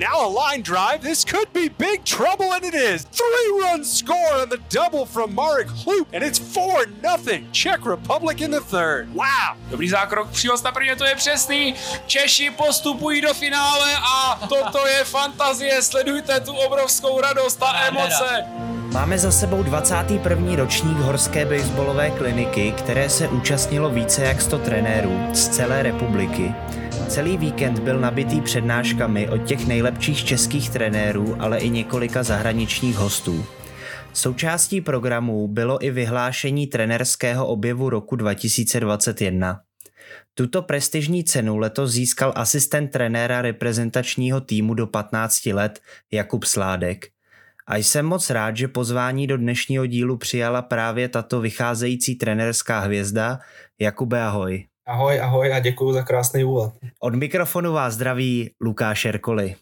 And now a line drive. This could be big trouble, and it is. Three run score on the double from Marek Hloop, and it's 4 nothing. Czech Republic in the third. Wow. Dobrý zákrok, přivoz na prvně, to je přesný. Češi postupují do finále a toto je fantazie. Sledujte tu obrovskou radost a emoce. Máme za sebou 21. ročník horské baseballové kliniky, které se účastnilo více jak 100 trenérů z celé republiky. Celý víkend byl nabitý přednáškami od těch nejlepších českých trenérů, ale i několika zahraničních hostů. Součástí programu bylo i vyhlášení trenerského objevu roku 2021. Tuto prestižní cenu letos získal asistent trenéra reprezentačního týmu do 15 let Jakub Sládek. A jsem moc rád, že pozvání do dnešního dílu přijala právě tato vycházející trenerská hvězda. Jakube, ahoj. Ahoj, ahoj a děkuji za krásný úvod. Od mikrofonu vás zdraví Lukáš Erkoli.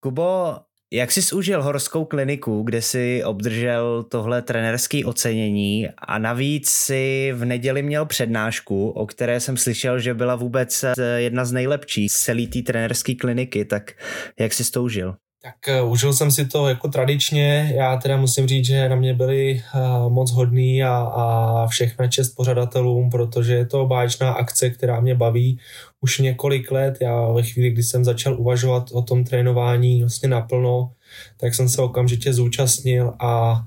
Kubo, jak jsi užil horskou kliniku, kde jsi obdržel tohle trenerské ocenění a navíc si v neděli měl přednášku, o které jsem slyšel, že byla vůbec jedna z nejlepších z celé té trenerské kliniky, tak jak jsi to užil? Tak uh, užil jsem si to jako tradičně, já teda musím říct, že na mě byli uh, moc hodný a, a všechna čest pořadatelům, protože je to báječná akce, která mě baví už několik let. Já ve chvíli, kdy jsem začal uvažovat o tom trénování vlastně naplno, tak jsem se okamžitě zúčastnil a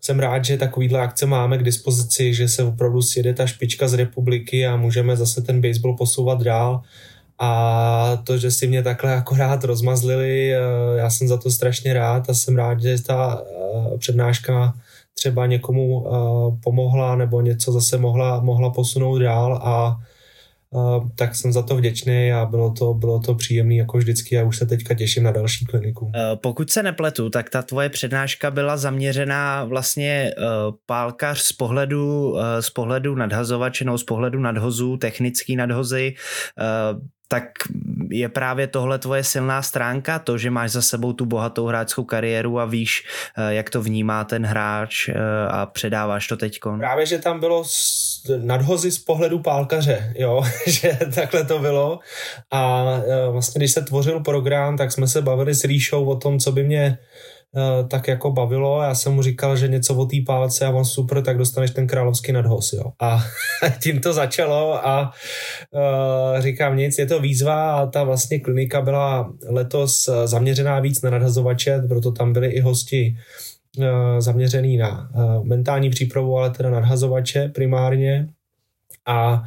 jsem rád, že takovýhle akce máme k dispozici, že se opravdu sjede ta špička z republiky a můžeme zase ten baseball posouvat dál a to, že si mě takhle akorát rozmazlili, eh, já jsem za to strašně rád a jsem rád, že ta eh, přednáška třeba někomu eh, pomohla nebo něco zase mohla, mohla posunout dál a tak jsem za to vděčný a bylo to, bylo to příjemné jako vždycky a už se teďka těším na další kliniku. Pokud se nepletu, tak ta tvoje přednáška byla zaměřená vlastně pálkař z pohledu, z pohledu nadhazovače, no z pohledu nadhozů, technický nadhozy, tak je právě tohle tvoje silná stránka, to, že máš za sebou tu bohatou hráčskou kariéru a víš, eh, jak to vnímá ten hráč eh, a předáváš to teďko. Právě, že tam bylo nadhozy z pohledu pálkaře, jo, že takhle to bylo a eh, vlastně, když se tvořil program, tak jsme se bavili s Ríšou o tom, co by mě tak jako bavilo. Já jsem mu říkal, že něco o té pálce a on super, tak dostaneš ten královský nadhos, jo. A tím to začalo a uh, říkám nic, je to výzva a ta vlastně klinika byla letos eh, zaměřená víc na nadhazovače, proto tam byli i hosti uh, zaměřený na uh, mentální přípravu, ale teda nadhazovače primárně. A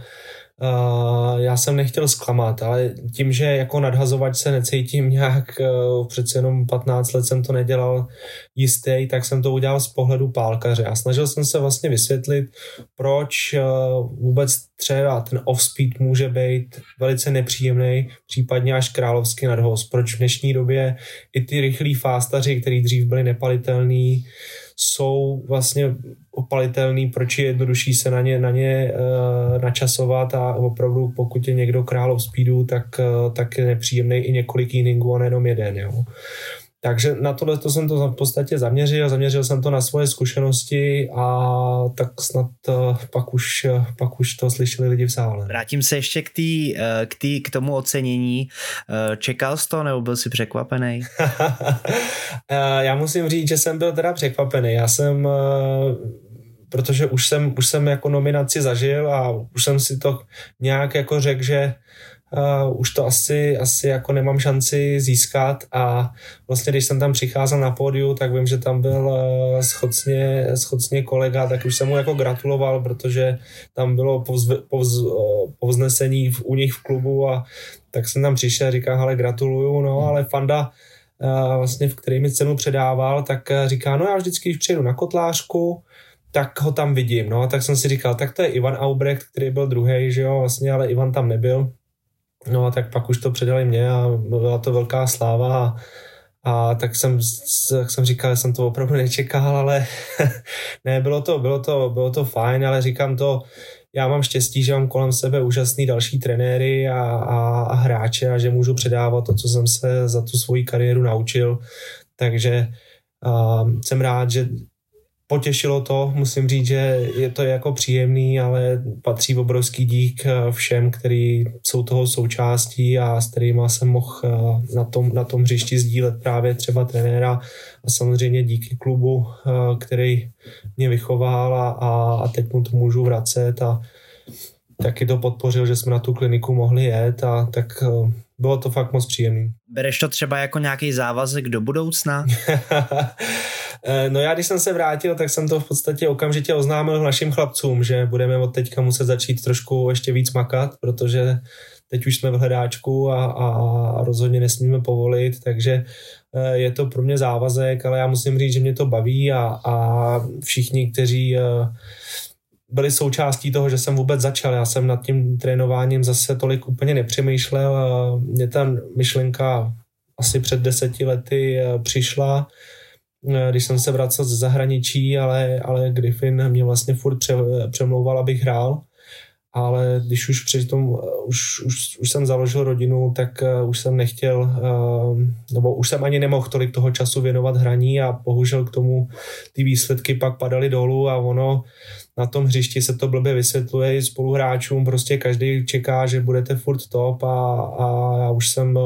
Uh, já jsem nechtěl zklamat, ale tím, že jako nadhazovač se necítím nějak, uh, přece jenom 15 let jsem to nedělal jistý, tak jsem to udělal z pohledu pálkaře. A snažil jsem se vlastně vysvětlit, proč uh, vůbec třeba ten off-speed může být velice nepříjemný, případně až královský nadhoz, proč v dnešní době i ty rychlí fástaři, který dřív byli nepalitelný, jsou vlastně opalitelný, proč je jednodušší se na ně, na ně uh, načasovat a opravdu pokud je někdo králov speedu, tak, uh, tak je nepříjemný i několik inningů a nejenom jeden. Jo. Takže na tohle to jsem to v podstatě zaměřil, zaměřil jsem to na svoje zkušenosti a tak snad uh, pak už, pak už to slyšeli lidi v sále. Vrátím se ještě k, tý, k, tý, k tomu ocenění. Čekal jsi to nebo byl jsi překvapený? Já musím říct, že jsem byl teda překvapený. Já jsem protože už jsem, už jsem jako nominaci zažil a už jsem si to nějak jako řekl, že uh, už to asi, asi jako nemám šanci získat a vlastně když jsem tam přicházel na pódiu, tak vím, že tam byl uh, schocně, schocně kolega, tak už jsem mu jako gratuloval, protože tam bylo povz, povz, uh, povznesení v, u nich v klubu a tak jsem tam přišel a říkal, ale gratuluju, no, ale Fanda uh, vlastně, v který mi cenu předával, tak říká, no já vždycky, když přijedu na kotlářku, tak ho tam vidím, no, tak jsem si říkal, tak to je Ivan Aubrecht, který byl druhý, že jo, vlastně, ale Ivan tam nebyl, no a tak pak už to předali mě a byla to velká sláva a, a tak jsem, tak jsem říkal, že jsem to opravdu nečekal, ale ne, bylo to, bylo to, bylo to fajn, ale říkám to, já mám štěstí, že mám kolem sebe úžasný další trenéry a, a, a hráče a že můžu předávat to, co jsem se za tu svoji kariéru naučil, takže uh, jsem rád, že potěšilo to, musím říct, že je to jako příjemný, ale patří obrovský dík eh, všem, kteří jsou toho součástí a s kterými jsem mohl eh, na tom, na tom hřišti sdílet právě třeba trenéra a samozřejmě díky klubu, eh, který mě vychoval a, a teď mu to můžu vracet a taky to podpořil, že jsme na tu kliniku mohli jet a tak bylo to fakt moc příjemný. Bereš to třeba jako nějaký závazek do budoucna? Eh, no já, když jsem se vrátil, tak jsem to v podstatě okamžitě oznámil našim chlapcům, že budeme od teďka muset začít trošku ještě víc makat, protože teď už jsme v hledáčku a, a rozhodně nesmíme povolit, takže eh, je to pro mě závazek, ale já musím říct, že mě to baví a, a všichni, kteří eh, byli součástí toho, že jsem vůbec začal. Já jsem nad tím trénováním zase tolik úplně nepřemýšlel. Mě ta myšlenka asi před deseti lety přišla když jsem se vracel ze zahraničí, ale, ale Griffin mě vlastně furt pře, přemlouval, abych hrál. Ale když už přitom eh, už, už, už jsem založil rodinu, tak uh, už jsem nechtěl, nebo už jsem ani nemohl tolik toho času věnovat hraní a bohužel k tomu ty výsledky pak padaly dolů a ono na tom hřišti se to blbě vysvětluje i spoluhráčům, prostě každý čeká, že budete furt top a, a já už jsem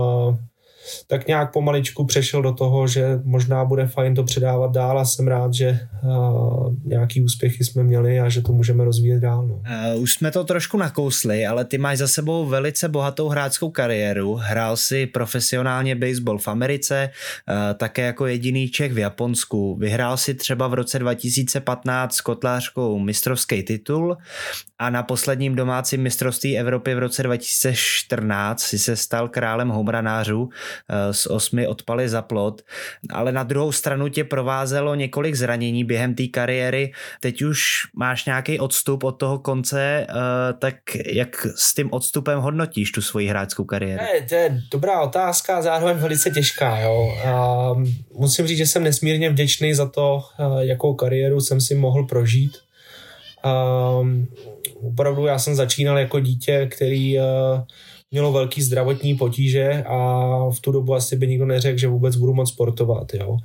tak nějak pomaličku přešel do toho, že možná bude fajn to předávat dál a jsem rád, že uh, nějaký úspěchy jsme měli a že to můžeme rozvíjet dál. No. Uh, už jsme to trošku nakousli, ale ty máš za sebou velice bohatou hráčskou kariéru. Hrál si profesionálně baseball v Americe, uh, také jako jediný Čech v Japonsku. Vyhrál si třeba v roce 2015 s kotlářkou mistrovský titul a na posledním domácím mistrovství Evropy v roce 2014 si se stal králem homranářů eh, osmi odpaly za plot, ale na druhou stranu tě provázelo několik zranění během té kariéry. Teď už máš nějaký odstup od toho konce, eh, tak jak s tím odstupem hodnotíš tu svoji hráčskou kariéru? Ne, to je dobrá otázka, zároveň velice těžká. Jo. A musím říct, že jsem nesmírně vděčný za to, eh, jakou kariéru jsem si mohl prožít. Um, opravdu já jsem začínal jako dítě, který uh, mělo velký zdravotní potíže a v tu dobu asi by nikdo neřekl, že vůbec budu moc sportovat. Jo.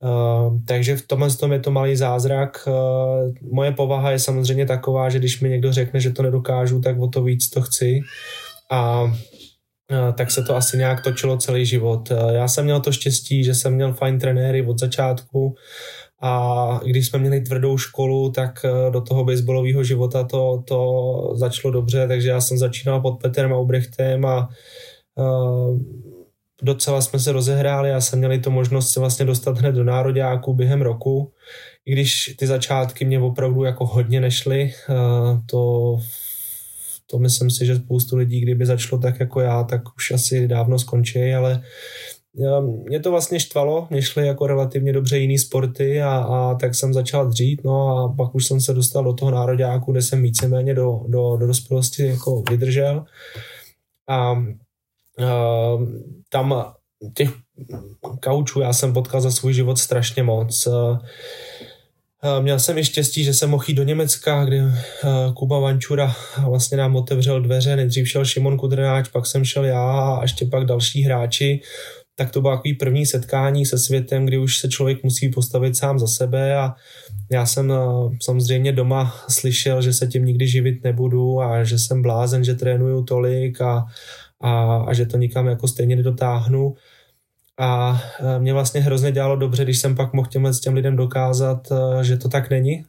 Uh, takže v tomhle tom je to malý zázrak. Uh, moje povaha je samozřejmě taková, že když mi někdo řekne, že to nedokážu, tak o to víc to chci. A uh, tak se to asi nějak točilo celý život. Já jsem měl to štěstí, že jsem měl fajn trenéry od začátku a když jsme měli tvrdou školu, tak eh, do toho baseballového života to, to začalo dobře, takže já jsem začínal pod Petrem Aubrechtem a uh, docela jsme se rozehráli a jsem měli to možnost se vlastně dostat hned do nároďáků během roku, i když ty začátky mě opravdu jako hodně nešly, uh, to to myslím si, že spoustu lidí, kdyby začalo tak jako já, tak už asi dávno skončí, ale mě to vlastně štvalo, mě šly jako relativně dobře jiný sporty a, a tak jsem začal dřít, no a pak už jsem se dostal do toho nároďáku, kde jsem víceméně do, do, do dospělosti jako vydržel a, a tam těch kaučů já jsem potkal za svůj život strašně moc. Měl jsem i štěstí, že jsem mohl jít do Německa, kde Kuba Vančura vlastně nám otevřel dveře. Nejdřív šel Šimon Kudrnáč, pak jsem šel já a ještě pak další hráči tak to bylo takový první setkání se světem, kdy už se člověk musí postavit sám za sebe a já jsem eh, samozřejmě doma slyšel, že se tím nikdy živit nebudu a že jsem blázen, že trénuju tolik a, a, a že to nikam jako stejně nedotáhnu. A eh, mě vlastně hrozně dělalo dobře, když jsem pak mohl těmhle těm lidem dokázat, eh, že to tak není.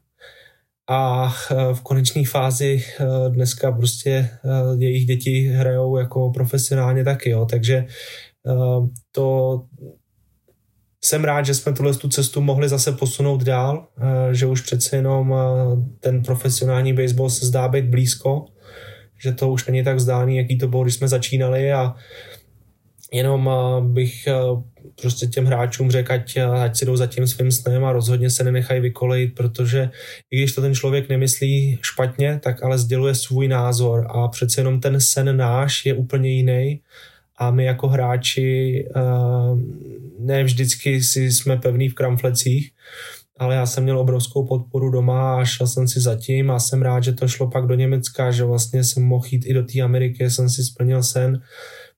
A v konečné fázi dneska prostě jejich děti hrajou jako profesionálně taky, jo. takže to jsem rád, že jsme tuhle tu cestu mohli zase posunout dál, eh, že už přece jenom eh, ten profesionální baseball se zdá být blízko, že to už není tak vzdálený, jaký to bylo, když jsme začínali a jenom bych prostě těm hráčům řekl, ať, ať si jdou za tím svým snem a rozhodně se nenechají vykolejit, protože i když to ten člověk nemyslí špatně, tak ale sděluje svůj názor a přece jenom ten sen náš je úplně jiný a my jako hráči uh, ne vždycky si jsme pevní v kramflecích, ale já jsem měl obrovskou podporu doma a šel jsem si zatím a jsem rád, že to šlo pak do Německa, že vlastně jsem mohl jít i do té Ameriky, jsem si splnil sen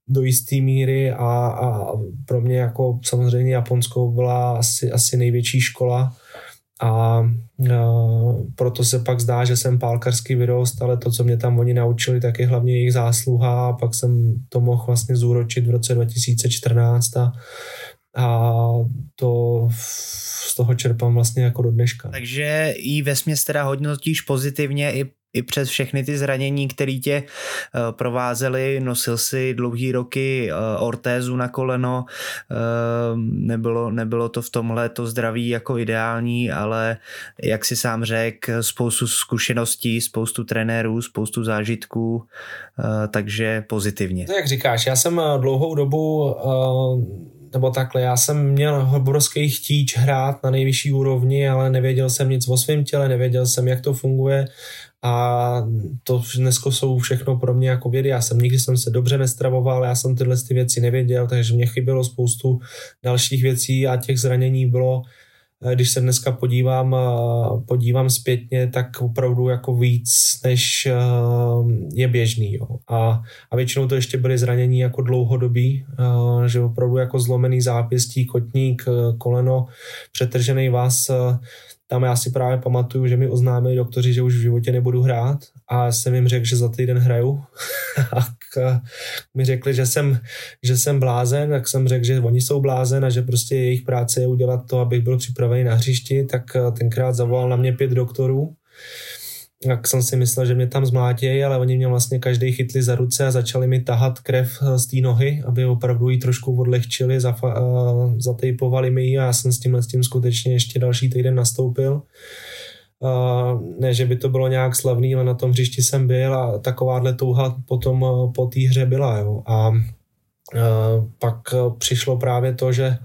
do jisté míry a, a pro mě jako samozřejmě Japonsko byla asi, asi největší škola a proto se pak zdá, že jsem pálkarsky vyrost, ale to, co mě tam oni naučili, tak je hlavně jejich zásluha a pak jsem to mohl vlastně zúročit v roce 2014 a, a to z toho čerpám vlastně jako do dneška. Takže i ve směs teda hodnotíš pozitivně i i přes všechny ty zranění, které tě uh, provázely, nosil si dlouhý roky uh, ortézu na koleno, uh, nebylo, nebylo to v tomhle to zdraví jako ideální, ale jak si sám řekl, spoustu zkušeností, spoustu trenérů, spoustu zážitků, uh, takže pozitivně. To jak říkáš, já jsem dlouhou dobu nebo takhle, já jsem měl obrovský chtíč hrát na nejvyšší úrovni, ale nevěděl jsem nic o svém těle, nevěděl jsem, jak to funguje a to dneska jsou všechno pro mě jako vědy. Já jsem nikdy jsem se dobře nestravoval, já jsem tyhle ty věci nevěděl, takže mě chybělo spoustu dalších věcí a těch zranění bylo eh, když se dneska podívám, eh, podívám zpětně, tak opravdu jako víc, než eh, je běžný. Jo. A, a většinou to ještě byly zranění jako dlouhodobí, že opravdu jako zlomený zápěstí, kotník, koleno, přetržený vás, tam já si právě pamatuju, že mi oznámili doktoři, že už v životě nebudu hrát a jsem jim řekl, že za týden hraju. a mi řekli, že jsem, že jsem blázen, tak jsem řekl, že oni jsou blázen a že prostě jejich práce je udělat to, abych byl připravený na hřišti, tak tenkrát zavolal na mě pět doktorů jak jsem si myslel, že mě tam zmlátějí, ale oni mě vlastně každý chytli za ruce a začali mi tahat krev eh, z té nohy, aby opravdu ji trošku odlehčili, zafa- uh, zatejpovali mi ji a já jsem s tímhle s tím skutečně ještě další týden nastoupil. Uh, ne, že by to bylo nějak slavný, ale na tom hřišti jsem byl a takováhle touha potom uh, po té hře byla. Jo. A uh, pak přišlo právě to, že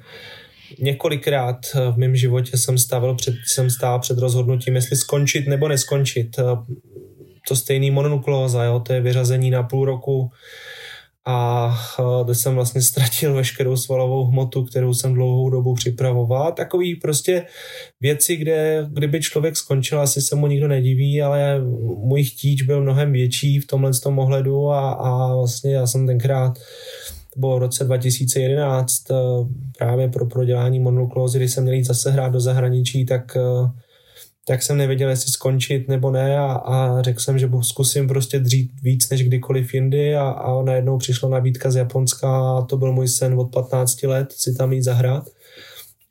několikrát v mém životě jsem, stavil před, jsem stál před rozhodnutím, jestli skončit nebo neskončit. To stejný mononuklóza, jo, to je vyřazení na půl roku a kde jsem vlastně ztratil veškerou svalovou hmotu, kterou jsem dlouhou dobu připravoval. Takový prostě věci, kde kdyby člověk skončil, asi se mu nikdo nediví, ale můj chtíč byl mnohem větší v tomhle tom ohledu a, a vlastně já jsem tenkrát to bylo v roce 2011 eh, právě pro prodělání mononuklózy, kdy jsem měl jít zase hrát do zahraničí, tak, eh, tak jsem nevěděl, jestli skončit nebo ne a, a řekl jsem, že zkusím prostě dřít víc než kdykoliv jindy a, a najednou přišla nabídka z Japonska a to byl můj sen od 15 let si tam jít zahrát.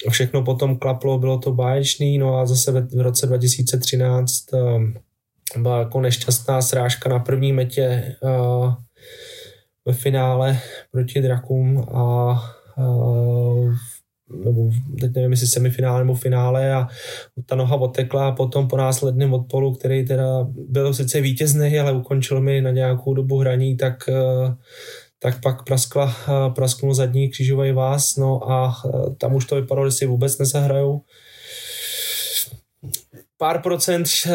Všechno potom klaplo, bylo to báječný, no a zase v roce 2013 eh, byla jako nešťastná srážka na první metě ve finále proti Drakům a, a nebo teď nevím, jestli semifinále nebo finále a ta noha odtekla a potom po následném odpolu, který teda byl sice vítězný, ale ukončil mi na nějakou dobu hraní, tak, tak pak praskla, prasknul zadní křížový vás, no a tam už to vypadalo, že si vůbec nezahrajou pár procent eh,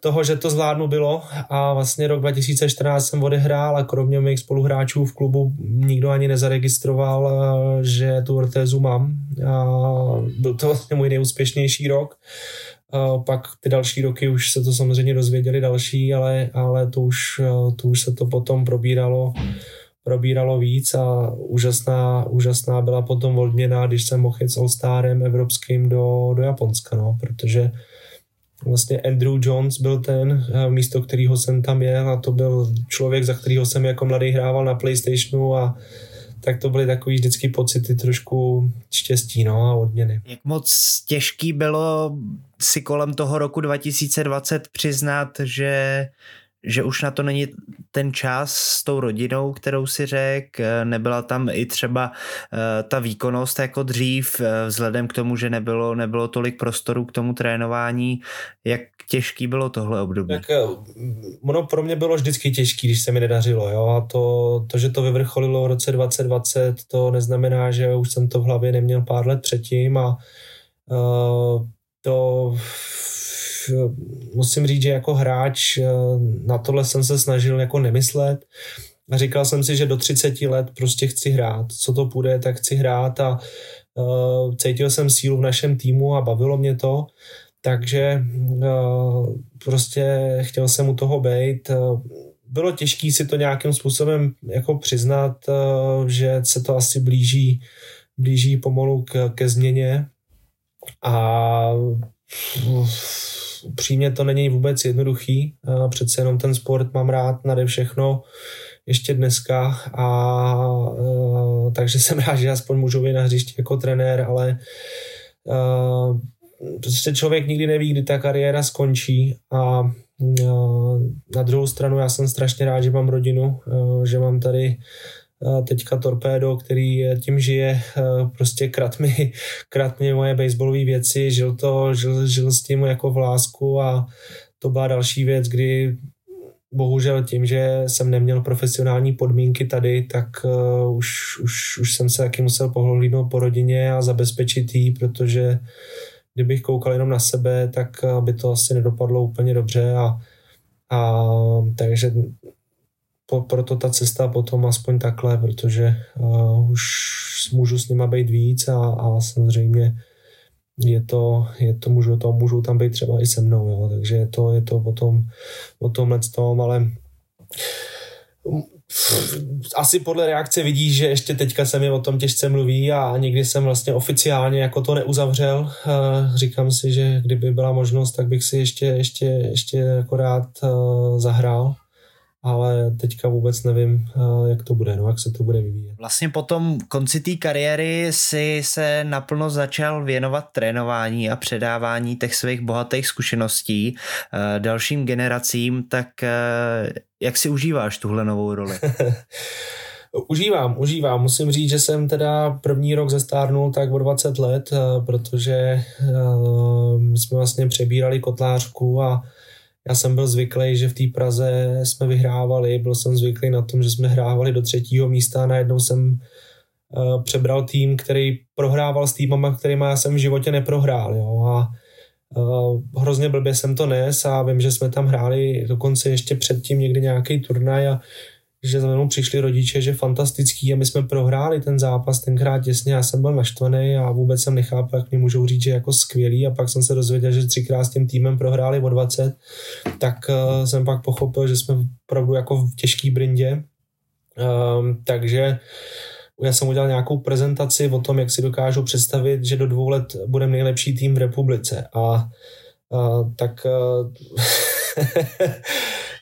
toho, že to zvládnu bylo a vlastně rok 2014 jsem odehrál a kromě mých spoluhráčů v klubu nikdo ani nezaregistroval, eh, že tu ortézu mám. A byl to vlastně můj nejúspěšnější rok. A pak ty další roky už se to samozřejmě dozvěděli další, ale, ale to, už, eh, to už se to potom probíralo probíralo víc a úžasná, úžasná byla potom odměna, když jsem mohl jít s All-Starem evropským do, do Japonska, no, protože vlastně Andrew Jones byl ten, eh, místo kterého jsem tam jel a to byl člověk, za kterého jsem jako mladý hrával na Playstationu a tak to byly takový vždycky pocity trošku štěstí no, a odměny. Jak moc těžký bylo si kolem toho roku 2020 přiznat, že že už na to není ten čas s tou rodinou, kterou si řek, nebyla tam i třeba eh, ta výkonnost jako dřív, eh, vzhledem k tomu, že nebylo, nebylo tolik prostoru k tomu trénování. Jak těžký bylo tohle období? Tak eh, ono pro mě bylo vždycky těžký, když se mi nedařilo. Jo? A to, to, že to vyvrcholilo v roce 2020, to neznamená, že už jsem to v hlavě neměl pár let předtím a uh, to musím říct, že jako hráč eh, na tohle jsem se snažil jako nemyslet a říkal jsem si, že do 30 let prostě chci hrát. Co to půjde, tak chci hrát a uh, cítil jsem sílu v našem týmu a bavilo mě to, takže uh, prostě chtěl jsem u toho být. Uh, bylo těžké si to nějakým způsobem jako přiznat, uh, že se to asi blíží, blíží pomalu k, ke změně a upřímně to není vůbec jednoduchý. Přece jenom ten sport mám rád nade všechno ještě dneska a uh, takže jsem rád, že aspoň můžu být na hřišti jako trenér, ale uh, prostě člověk nikdy neví, kdy ta kariéra skončí a uh, na druhou stranu já jsem strašně rád, že mám rodinu, že mám tady teďka Torpédo, který tím žije, prostě krat mi, krat mi moje baseballové věci, žil to, žil, žil s tím jako v lásku a to byla další věc, kdy bohužel tím, že jsem neměl profesionální podmínky tady, tak uh, už, už, už jsem se taky musel pohlídnout po rodině a zabezpečit jí, protože kdybych koukal jenom na sebe, tak by to asi nedopadlo úplně dobře a, a takže po, proto ta cesta potom aspoň takhle, protože uh, už můžu s nima být víc a, a samozřejmě je to, je to můžu, to, můžou tam být třeba i se mnou, jo, takže je to, je to o, tom, o tomhle tom, ale asi podle reakce vidíš, že ještě teďka se mi o tom těžce mluví a nikdy jsem vlastně oficiálně jako to neuzavřel. Eh, říkám si, že kdyby byla možnost, tak bych si ještě, ještě, ještě akorát eh, zahrál ale teďka vůbec nevím, eh, jak to bude, no, jak se to bude vyvíjet. Vlastně po tom konci té kariéry si se naplno začal věnovat trénování a předávání těch svých bohatých zkušeností uh, dalším generacím, tak uh, jak si užíváš tuhle novou roli? Užívám, užívám. Musím říct, že jsem teda první rok zestárnul tak o 20 let, protože my jsme vlastně přebírali kotlářku a já jsem byl zvyklý, že v té Praze jsme vyhrávali, byl jsem zvyklý na tom, že jsme hrávali do třetího místa a najednou jsem uh, přebral tým, který prohrával s týmama, kterými já jsem v životě neprohrál. Jo? A uh, hrozně blbě jsem to nes a vím, že jsme tam hráli dokonce ještě předtím někdy nějaký turnaj a že za mnou přišli rodiče, že fantastický a my jsme prohráli ten zápas tenkrát těsně, já jsem byl naštvaný a vůbec jsem nechápal, jak mi můžou říct, že jako skvělý. A pak jsem se dozvěděl, že třikrát s tím týmem prohráli o 20, tak uh, jsem pak pochopil, že jsme opravdu jako v těžký brindě, um, takže já jsem udělal nějakou prezentaci o tom, jak si dokážu představit, že do dvou let budeme nejlepší tým v republice. A uh, tak uh,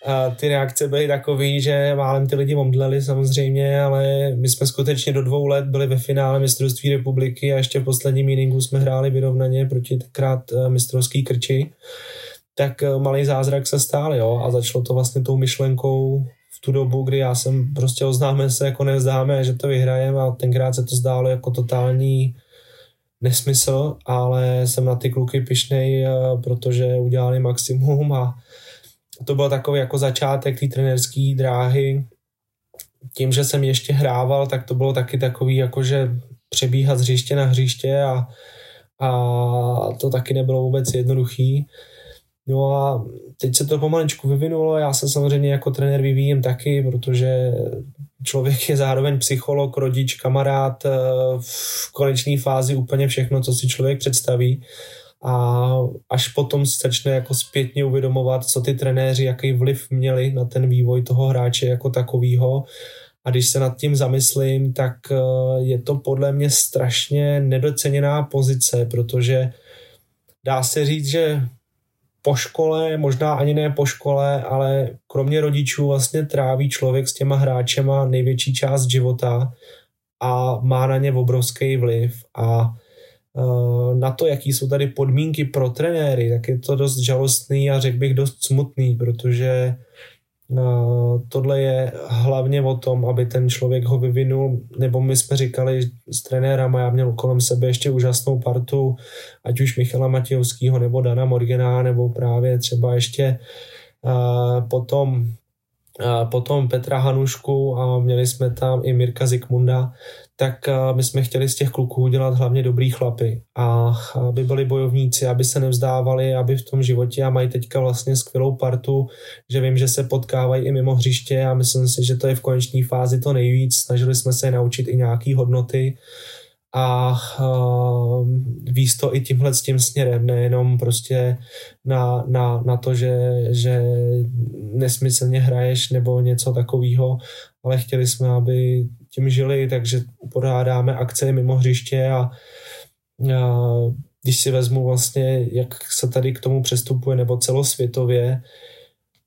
a ty reakce byly takový, že málem ty lidi omdleli samozřejmě, ale my jsme skutečně do dvou let byli ve finále mistrovství republiky a ještě v posledním inningu jsme hráli vyrovnaně proti tenkrát eh, mistrovský krči. Tak eh, malý zázrak se stál, jo, a začalo to vlastně tou myšlenkou v tu dobu, kdy já jsem prostě oznámil se, jako nevzdáme, že to vyhrajeme a tenkrát se to zdálo jako totální nesmysl, ale jsem na ty kluky pišnej, eh, protože udělali maximum a to byl takový jako začátek té trenerské dráhy. Tím, že jsem ještě hrával, tak to bylo taky takový, jako že přebíhat z hřiště na hřiště a, a to taky nebylo vůbec jednoduchý. No a teď se to pomaličku vyvinulo, já se samozřejmě jako trenér vyvíjím taky, protože člověk je zároveň psycholog, rodič, kamarád, eh, v konečné fázi úplně všechno, co si člověk představí a až potom se začne jako zpětně uvědomovat, co ty trenéři, jaký vliv měli na ten vývoj toho hráče jako takového. A když se nad tím zamyslím, tak eh, je to podle mě strašně nedoceněná pozice, protože dá se říct, že po škole, možná ani ne po škole, ale kromě rodičů vlastně tráví člověk s těma hráčema největší část života a má na ně obrovský vliv a na to, jaký jsou tady podmínky pro trenéry, tak je to dost žalostný a řekl bych dost smutný, protože eh, tohle je hlavně o tom, aby ten člověk ho vyvinul, nebo my jsme říkali s trenérama, já měl kolem sebe ještě úžasnou partu, ať už Michala Matějovského, nebo Dana Morgana, nebo právě třeba ještě uh, potom potom Petra Hanušku a měli jsme tam i Mirka Zikmunda, tak my jsme chtěli z těch kluků udělat hlavně dobrý chlapy a aby byli bojovníci, aby se nevzdávali, aby v tom životě a mají teďka vlastně skvělou partu, že vím, že se potkávají i mimo hřiště a myslím si, že to je v konečné fázi to nejvíc. Snažili jsme se naučit i nějaký hodnoty a uh, víc to i tímhle s tím směrem, nejenom prostě na, na, na to, že, že nesmyslně hraješ nebo něco takového, ale chtěli jsme, aby tím žili, takže podádáme akce mimo hřiště a, a když si vezmu vlastně, jak se tady k tomu přestupuje, nebo celosvětově,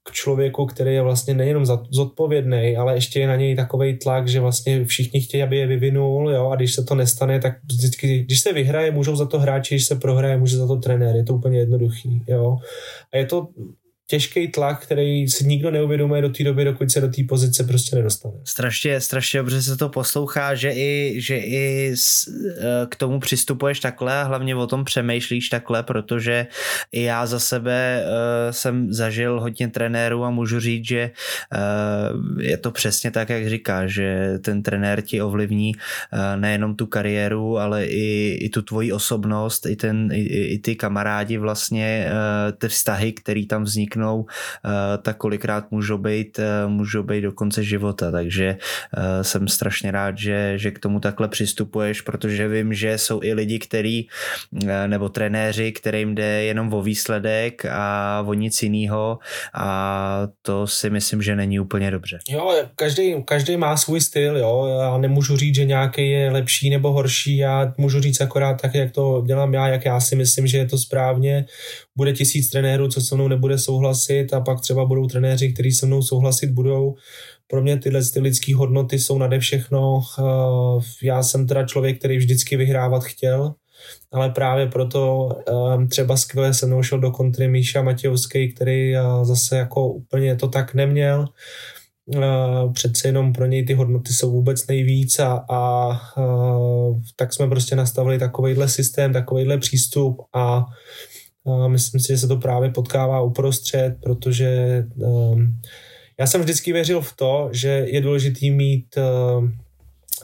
k člověku, který je vlastně nejenom zodpovědný, ale ještě je na něj takový tlak, že vlastně všichni chtějí, aby je vyvinul, jo, a když se to nestane, tak vždycky, když se vyhraje, můžou za to hráči, když se prohraje, může za to trenér, je to úplně jednoduchý, jo. A je to těžký tlak, který si nikdo neuvědomuje do té doby, dokud se do té pozice prostě nedostane. Strašně, strašně dobře se to poslouchá, že i, že i eh, k tomu přistupuješ takhle a hlavně o tom přemýšlíš takhle, protože i já za sebe uh, jsem zažil hodně trenérů a můžu říct, že uh, je to přesně tak, jak říká, že ten trenér ti ovlivní nejenom tu kariéru, ale i, i tu tvoji osobnost, i, ten, i, i ty kamarádi vlastně, ty vztahy, které tam vzniknou vzniknou, eh, tak kolikrát můžou být, eh, můžou být do konce života, takže eh, jsem strašně rád, že, že k tomu takhle přistupuješ, protože vím, že jsou i lidi, který, nebo trenéři, kterým jde jenom o výsledek a o nic jiného. A to si myslím, že není úplně dobře. Jo, každý, každý má svůj styl, jo, já nemůžu říct, že nějaký je lepší nebo horší, já můžu říct akorát tak, jak to dělám já, jak já si myslím, že je to správně bude tisíc trenérů, co se mnou nebude souhlasit a pak třeba budou trenéři, kteří se mnou souhlasit budou. Pro mě tyhle ty lidské hodnoty jsou nade všechno. Eh, já jsem teda člověk, který vždycky vyhrávat chtěl, ale právě proto eh, třeba skvěle se mnou šel do kontry Míša Matějovský, který eh, zase jako úplně to tak neměl. Přece jenom pro něj ty hodnoty jsou vůbec nejvíc a, a, a tak jsme prostě nastavili takovýhle systém, takovýhle přístup a a myslím si, že se to právě potkává uprostřed, protože um, já jsem vždycky věřil v to, že je důležitý mít uh,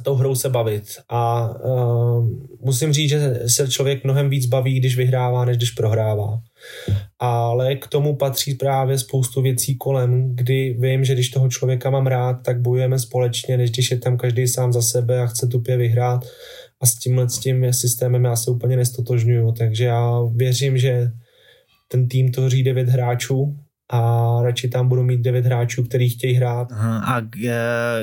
tou hrou se bavit. A uh, musím říct, že se člověk mnohem víc baví, když vyhrává, než když prohrává. Ale k tomu patří právě spoustu věcí kolem, kdy vím, že když toho člověka mám rád, tak bojujeme společně, než když je tam každý sám za sebe a chce tupě vyhrát a s tímhle s tím systémem já se úplně nestotožňuju, takže já věřím, že ten tým tvoří devět hráčů a radši tam budu mít devět hráčů, který chtějí hrát. A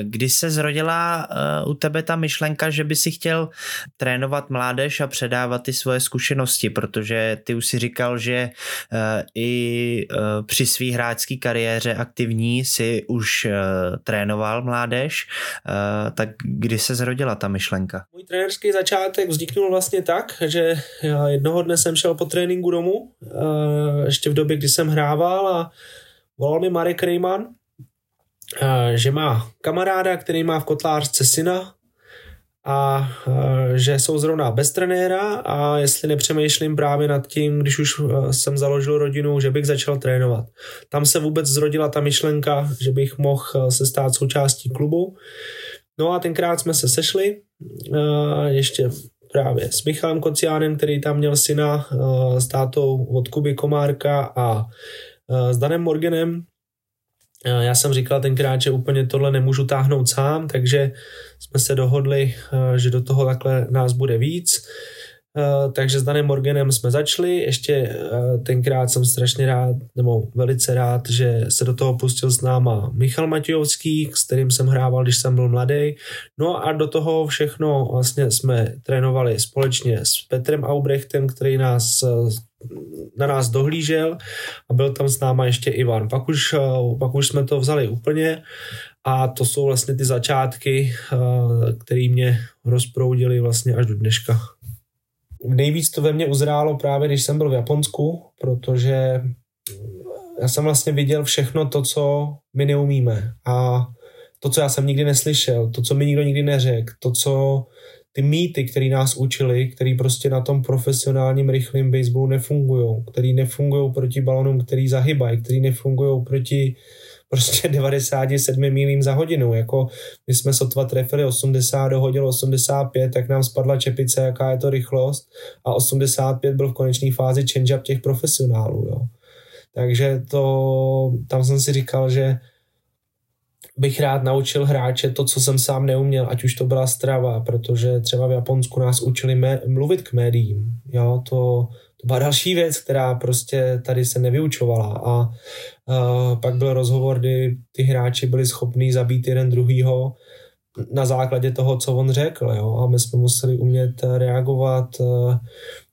kdy se zrodila uh, u tebe ta myšlenka, že by si chtěl trénovat mládež a předávat ty svoje zkušenosti, protože ty už si říkal, že uh, i při svý hráčské kariéře aktivní si už trénoval mládež, tak kdy se zrodila ta myšlenka? Můj trenérský začátek vzniknul vlastně tak, že já jednoho dne jsem šel po tréninku domů, ještě v době, kdy jsem hrával a volal mi Marek Rejman, eh, že má kamaráda, který má v kotlářce syna a eh, že jsou zrovna bez trenéra a jestli nepřemýšlím právě nad tím, když už eh, jsem založil rodinu, že bych začal trénovat. Tam se vůbec zrodila ta myšlenka, že bych mohl se stát součástí klubu. No a tenkrát jsme se sešli, ještě právě s Michalem Kociánem, který tam měl syna s tátou od Kuby Komárka a s Danem Morganem eh, já jsem říkal tenkrát, že úplně tohle nemůžu táhnout sám, takže jsme se dohodli, eh, že do toho takhle nás bude víc. Takže s Danem Morganem jsme začali, ještě tenkrát jsem strašně rád, nebo velice rád, že se do toho pustil s náma Michal Matějovský, s kterým jsem hrával, když jsem byl mladý. No a do toho všechno vlastně jsme trénovali společně s Petrem Aubrechtem, který nás na nás dohlížel a byl tam s náma ještě Ivan. Pak už, eh, pak už jsme to vzali úplně a to jsou vlastně ty začátky, eh, které mě rozproudily vlastně až do dneška. Nejvíc to ve mně uzrálo právě, když jsem byl v Japonsku, protože já jsem vlastně viděl všechno to, co my neumíme a to, co já jsem nikdy neslyšel, to, co mi nikdo nikdy neřekl, to, co ty mýty, které nás učili, které prostě na tom profesionálním rychlém baseballu nefungují, který nefungují proti balonům, který zahybají, který nefungují proti prostě 97 mílím za hodinu. Jako my jsme sotva trefili 80, dohodil 85, tak nám spadla čepice, jaká je to rychlost a 85 byl v konečné fázi change-up těch profesionálů. Jo. Takže to, tam jsem si říkal, že bych rád naučil hráče to, co jsem sám neuměl, ať už to byla strava, protože třeba v Japonsku nás učili mé, mluvit k médiím. Jo, to, to byla další věc, která prostě tady se nevyučovala. A, a pak byl rozhovor, kdy ty hráči byli schopní zabít jeden druhýho na základě toho, co on řekl. Jo? A my jsme museli umět reagovat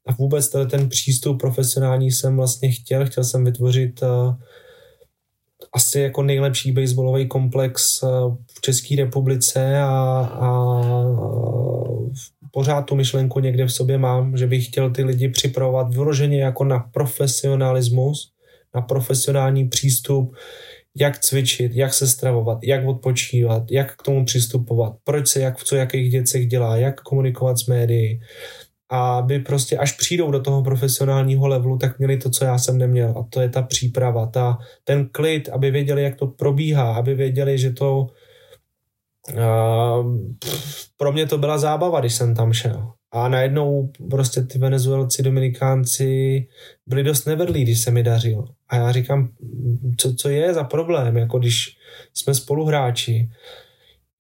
a vůbec ten přístup profesionální jsem vlastně chtěl, chtěl jsem vytvořit uh, asi jako nejlepší baseballový komplex uh, v České republice a, a pořád tu myšlenku někde v sobě mám, že bych chtěl ty lidi připravovat vyloženě jako na profesionalismus, na profesionální přístup, jak cvičit, jak se stravovat, jak odpočívat, jak k tomu přistupovat, proč se jak v co jakých věcech dělá, jak komunikovat s médií, aby prostě až přijdou do toho profesionálního levelu, tak měli to, co já jsem neměl a to je ta příprava, ta, ten klid, aby věděli, jak to probíhá, aby věděli, že to uh, pro mě to byla zábava, když jsem tam šel. A najednou prostě ty Venezuelci, Dominikánci byli dost nevedlí, když se mi dařilo. A já říkám, co, co je za problém, jako když jsme spoluhráči.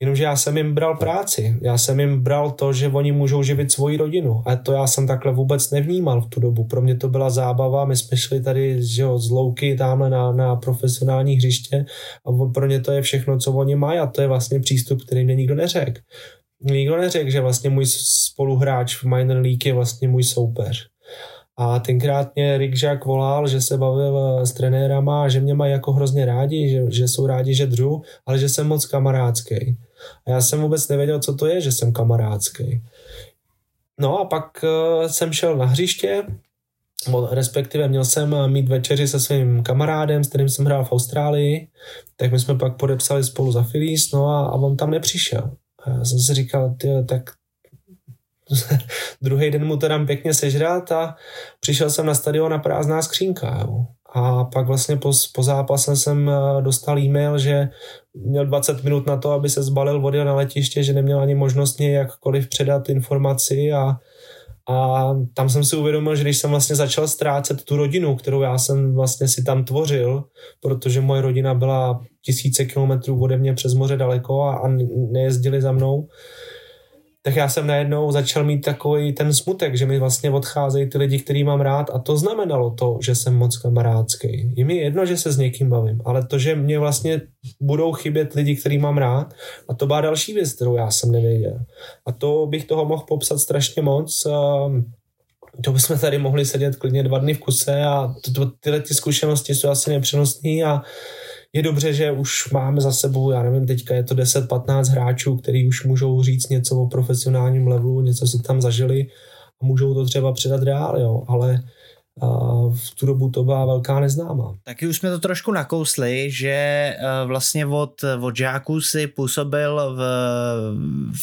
Jenomže já jsem jim bral práci, já jsem jim bral to, že oni můžou živit svoji rodinu a to já jsem takhle vůbec nevnímal v tu dobu. Pro mě to byla zábava, my jsme šli tady že jo, z louky tamhle na, na profesionální hřiště a pro ně to je všechno, co oni mají a to je vlastně přístup, který mě nikdo neřekl. Nikdo neřekl, že vlastně můj spoluhráč v minor league je vlastně můj soupeř. A tenkrát mě Rick Jack volal, že se bavil eh, s trenérama, že mě mají jako hrozně rádi, že, že jsou rádi, že dřu, ale že jsem moc kamarádský. A já jsem vůbec nevěděl, co to je, že jsem kamarádský. No a pak uh, jsem šel na hřiště, respektive měl jsem eh, mít večeři se svým kamarádem, s kterým jsem hrál v Austrálii, tak my jsme pak podepsali spolu za Phillies, no a, a on tam nepřišel. A já jsem si říkal, tyjo, tak druhý den mu to dám pěkně sežrat a přišel jsem na stadion na prázdná skřínka. Jo. A pak vlastně po, po zápase jsem eh, dostal e-mail, že měl 20 minut na to, aby se zbalil vody na letiště, že neměl ani možnost mě jakkoliv předat informaci a, a tam jsem si uvědomil, že když jsem vlastně začal ztrácet tu rodinu, kterou já jsem vlastně si tam tvořil, protože moje rodina byla tisíce kilometrů ode mě přes moře daleko a, a nejezdili za mnou, tak já jsem najednou začal mít takový ten smutek, že mi vlastně odcházejí ty lidi, který mám rád a to znamenalo to, že jsem moc kamarádský. Je mi jedno, že se s někým bavím, ale to, že mě vlastně budou chybět lidi, který mám rád a to byla další věc, kterou já jsem nevěděl. A to bych toho mohl popsat strašně moc. To bychom tady mohli sedět klidně dva dny v kuse a tyhle ty zkušenosti jsou asi nepřenosné a je dobře, že už máme za sebou, já nevím, teďka je to 10-15 hráčů, kteří už můžou říct něco o profesionálním levelu, něco si tam zažili a můžou to třeba předat dál, jo, ale v tu dobu to byla velká neznámá. Taky už jsme to trošku nakousli, že eh, vlastně od, od žáků si působil v,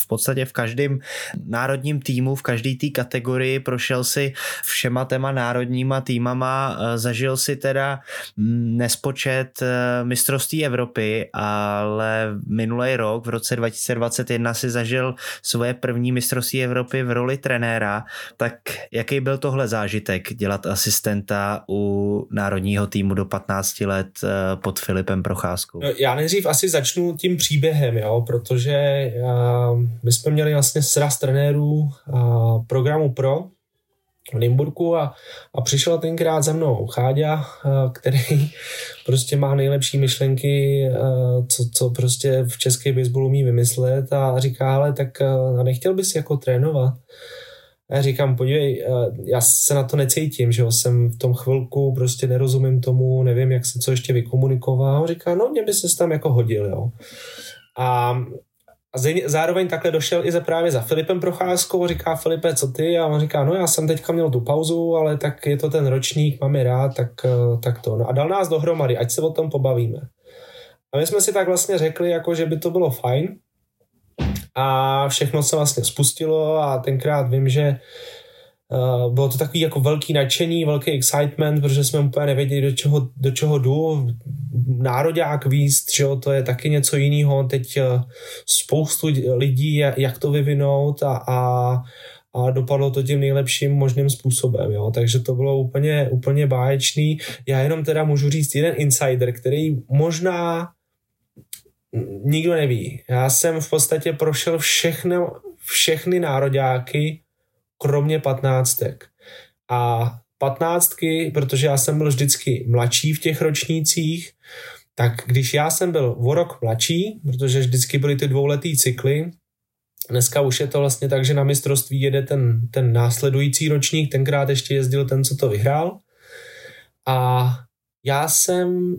v podstatě v každém národním týmu, v každé té kategorii, prošel si všema téma národníma týmama, eh, zažil si teda nespočet eh, mistrovství Evropy, ale minulý rok, v roce 2021 si zažil svoje první mistrovství Evropy v roli trenéra, tak jaký byl tohle zážitek dělat asistenta u národního týmu do 15 let eh, pod Filipem Procházkou? No, já nejdřív asi začnu tím příběhem, jo, protože uh, my jsme měli vlastně sraz trenérů programu Pro v Limburku a, a přišel tenkrát za mnou Cháďa, který prostě má nejlepší myšlenky, co, co prostě v české baseballu umí vymyslet a říká, ale tak nechtěl bys jako trénovat? A já říkám, podívej, eh, já se na to necítím, že jo, jsem v tom chvilku, prostě nerozumím tomu, nevím, jak se co ještě vykomunikoval. A on říká, no mě by se tam jako hodil, jo. A, a zároveň takhle došel i za právě za Filipem Procházkou, říká Filipe, co ty? A on říká, no já jsem teďka měl tu pauzu, ale tak je to ten ročník, mám je rád, tak, eh, tak to. No a dal nás dohromady, ať se o tom pobavíme. A my jsme si tak vlastně řekli, jako, že by to bylo fajn, a všechno se vlastně spustilo a tenkrát vím, že Uh, bylo to takový jako velký nadšení, velký excitement, protože jsme úplně nevěděli, do čeho, do čeho jdu. Národák výst, že jo, to je taky něco jiného. Teď uh, spoustu lidí, jak to vyvinout a, a, a dopadlo to tím nejlepším možným způsobem, jo. Takže to bylo úplně, úplně báječný. Já jenom teda můžu říct jeden insider, který možná nikdo neví. Já jsem v podstatě prošel všechny, všechny nároďáky, kromě patnáctek. A patnáctky, protože já jsem byl vždycky mladší v těch ročnících, tak když já jsem byl o rok mladší, protože vždycky byly ty dvouletý cykly, Dneska už je to vlastně tak, že na mistrovství jede ten, ten následující ročník, tenkrát ještě jezdil ten, co to vyhrál. A já jsem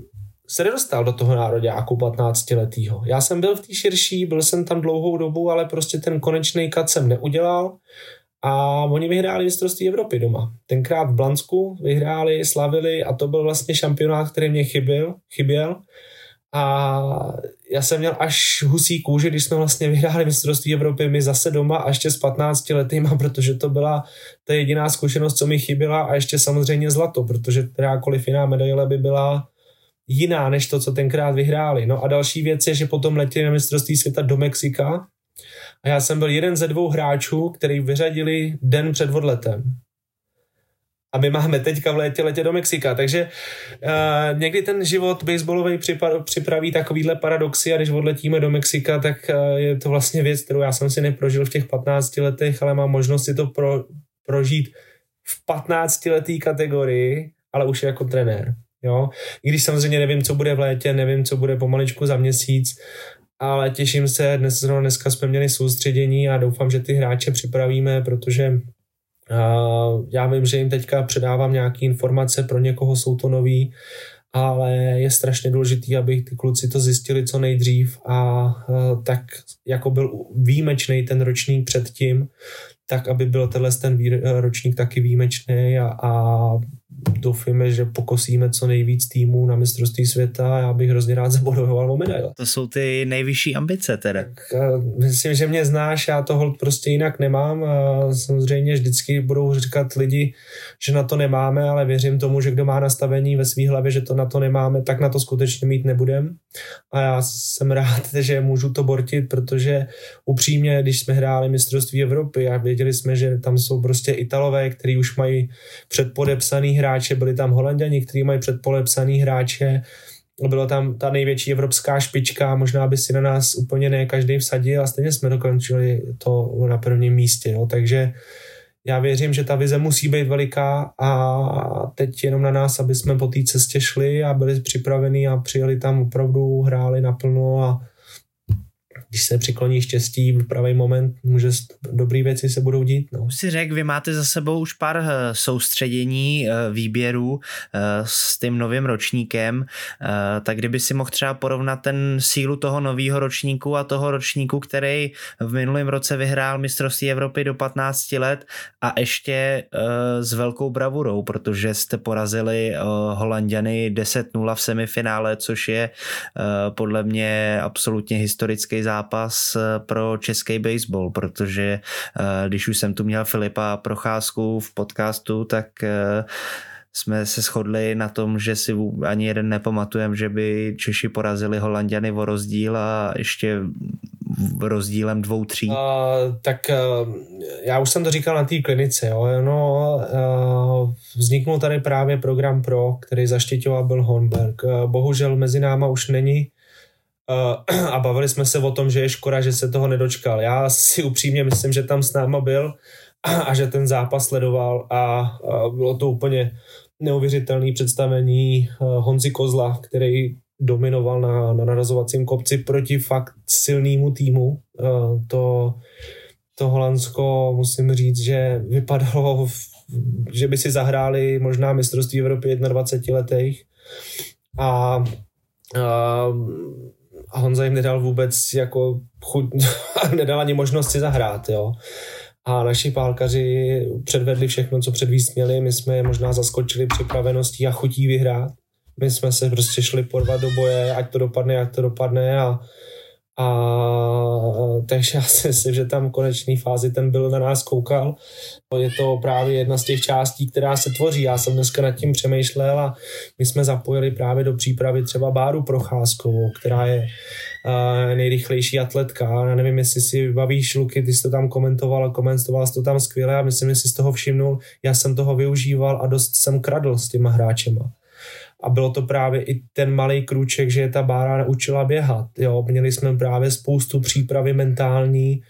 se nedostal do toho nároďáku 15 letýho. Já jsem byl v té širší, byl jsem tam dlouhou dobu, ale prostě ten konečný kat jsem neudělal a oni vyhráli mistrovství Evropy doma. Tenkrát v Blansku vyhráli, slavili a to byl vlastně šampionát, který mě chyběl, chyběl. A já jsem měl až husí kůži, když jsme vlastně vyhráli mistrovství Evropy my zase doma a ještě s 15 letýma, protože to byla ta jediná zkušenost, co mi chyběla a ještě samozřejmě zlato, protože kterákoliv jiná medaile by byla jiná než to, co tenkrát vyhráli. No a další věc je, že potom letěli na mistrovství světa do Mexika a já jsem byl jeden ze dvou hráčů, který vyřadili den před odletem. A my máme teďka v létě letě do Mexika, takže uh, někdy ten život baseballový připraví takovýhle paradoxy a když odletíme do Mexika, tak uh, je to vlastně věc, kterou já jsem si neprožil v těch 15 letech, ale mám možnost si to pro, prožít v 15 letý kategorii, ale už jako trenér. Jo? I když samozřejmě nevím, co bude v létě, nevím, co bude pomaličku za měsíc, ale těším se, dnes, dneska jsme měli soustředění a doufám, že ty hráče připravíme, protože uh, já vím, že jim teďka předávám nějaké informace, pro někoho jsou to nový, ale je strašně důležitý, aby ty kluci to zjistili co nejdřív a uh, tak jako byl výjimečný ten ročník předtím, tak aby byl tenhle ten ročník taky výjimečný a, a doufíme, že pokosíme co nejvíc týmů na mistrovství světa a já bych hrozně rád zabodoval o medaile. To jsou ty nejvyšší ambice teda. Tak, myslím, že mě znáš, já to hold prostě jinak nemám a samozřejmě vždycky budou říkat lidi, že na to nemáme, ale věřím tomu, že kdo má nastavení ve své hlavě, že to na to nemáme, tak na to skutečně mít nebudem. A já jsem rád, že můžu to bortit, protože upřímně, když jsme hráli mistrovství Evropy a věděli jsme, že tam jsou prostě Italové, kteří už mají předpodepsaný hráč hráče, byli tam Holanděni, kteří mají předpolepsaný hráče, byla tam ta největší evropská špička, možná by si na nás úplně ne každý vsadil a stejně jsme dokončili to na prvním místě. Jo. Takže já věřím, že ta vize musí být veliká a teď jenom na nás, aby jsme po té cestě šli a byli připraveni a přijeli tam opravdu, hráli naplno a když se přikloní štěstí v pravý moment, může dobrý věci se budou dít. No. Si řekl, vy máte za sebou už pár eh, soustředění, eh, výběrů eh, s tím novým ročníkem, tak kdyby si mohl třeba porovnat ten sílu toho nového ročníku a toho ročníku, který v minulém roce vyhrál mistrovství Evropy do 15 let a ještě s velkou bravurou, protože jste porazili Holandiany 10-0 v semifinále, což je podle mě absolutně historický zápas zápas eh, pro český baseball, protože eh, když už jsem tu měl Filipa Procházku v podcastu, tak eh, jsme se shodli na tom, že si ani jeden nepamatujeme, že by Češi porazili Holandiany o rozdíl a ještě rozdílem dvou, tří? Uh, tak uh, já už jsem to říkal na té klinice. Jo. No, uh, vzniknul tady právě program PRO, který zaštiťoval Bill Hornberg. Uh, bohužel mezi náma už není a bavili jsme se o tom, že je škoda, že se toho nedočkal. Já si upřímně myslím, že tam s náma byl a že ten zápas sledoval a bylo to úplně neuvěřitelné představení Honzi Kozla, který dominoval na, na narazovacím kopci proti fakt silnému týmu. To, to Holandsko, musím říct, že vypadalo, že by si zahráli možná mistrovství Evropy 21 letech a, a a Honza jim nedal vůbec jako chuť, nedal ani možnost si zahrát, jo. A naši pálkaři předvedli všechno, co předvíst měli, my jsme je možná zaskočili připraveností a chutí vyhrát. My jsme se prostě šli porvat do boje, ať to dopadne, jak to dopadne a a takže já si myslím, že tam v konečné fázi ten byl na nás koukal. Je to právě jedna z těch částí, která se tvoří. Já jsem dneska nad tím přemýšlel a my jsme zapojili právě do přípravy třeba Báru Procházkovou, která je nejrychlejší atletka. Já nevím, jestli si bavíš, Luky, ty jsi to tam komentoval a komentoval jsi to tam skvěle a myslím, že jsi z toho všimnul. Já jsem toho využíval a dost jsem kradl s těma hráčema a bylo to právě i ten malý krůček, že je ta bára naučila běhat. Jo? Měli jsme právě spoustu přípravy mentální,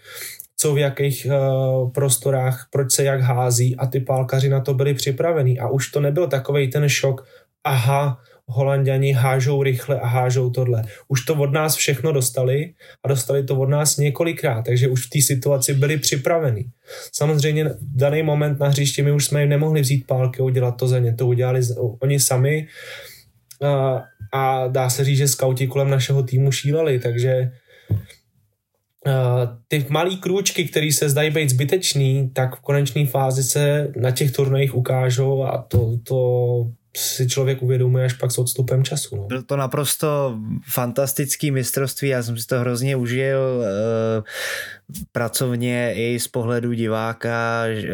co v jakých uh, prostorách, proč se jak hází a ty pálkaři na to byli připravení a už to nebyl takový ten šok, aha, holanděni hážou rychle a hážou tohle. Už to od nás všechno dostali a dostali to od nás několikrát, takže už v té situaci byli připraveni. Samozřejmě v daný moment na hřišti my už jsme jim nemohli vzít pálky a udělat to za ně, to udělali oni sami a, a dá se říct, že skauti kolem našeho týmu šíleli, takže ty malý krůčky, které se zdají být zbytečný, tak v konečné fázi se na těch turnajích ukážou a to, to si člověk uvědomuje až pak s odstupem času. No. Byl to naprosto fantastický mistrovství, já jsem si to hrozně užil e, pracovně i z pohledu diváka, e,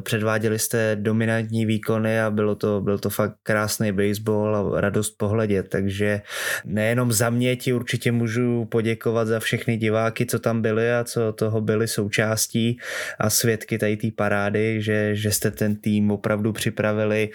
předváděli jste dominantní výkony a bylo to, byl to fakt krásný baseball a radost pohledět, takže nejenom za mě ti určitě můžu poděkovat za všechny diváky, co tam byli a co toho byli součástí a svědky tady té parády, že, že jste ten tým opravdu připravili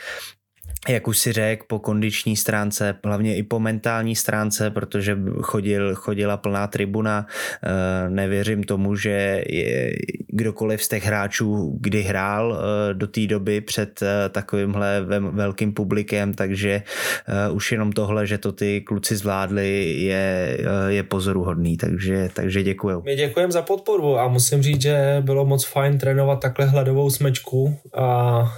jak už si řekl, po kondiční stránce, hlavně i po mentální stránce, protože chodil, chodila plná tribuna. Eh, nevěřím tomu, že je kdokoliv z těch hráčů kdy hrál eh, do té doby před eh, takovýmhle velkým publikem, takže už jenom tohle, že to ty kluci zvládli, je, je pozoruhodný, takže, takže děkuju. My děkujeme za podporu a musím říct, že bylo moc fajn trénovat takhle hladovou smečku a, a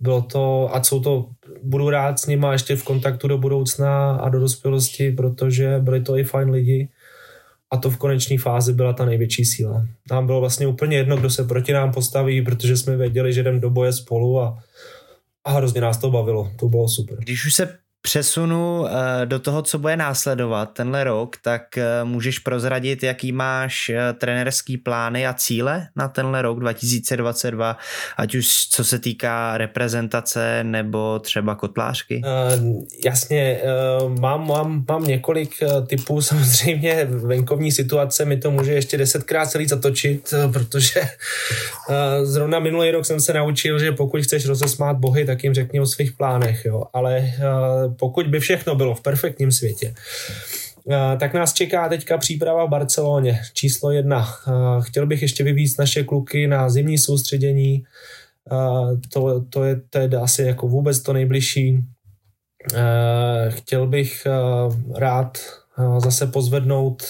bylo to, a jsou to, budu rád s nima ještě v kontaktu do budoucna a do dospělosti, protože byli to i fajn lidi a to v konečné fázi byla ta největší síla. Nám bylo vlastně úplně jedno, kdo se proti nám postaví, protože jsme věděli, že jdeme do boje spolu a, a hrozně nás to bavilo. To bylo super. Když už se přesunu eh, do toho, co bude následovat tenhle rok, tak eh, můžeš prozradit, jaký máš eh, trenerský plány a cíle na tenhle rok 2022, ať už co se týká reprezentace nebo třeba kotlářky? Uh, jasně, uh, mám, mám, mám několik typů, samozřejmě venkovní situace mi to může ještě desetkrát celý zatočit, protože uh, zrovna minulý rok jsem se naučil, že pokud chceš rozesmát bohy, tak jim řekni o svých plánech, jo, ale pokud by všechno bylo v perfektním světě, tak nás čeká teďka příprava v Barceloně, číslo jedna. Chtěl bych ještě vyvíct naše kluky na zimní soustředění, to, to, je, je asi jako vůbec to nejbližší. Chtěl bych rád zase pozvednout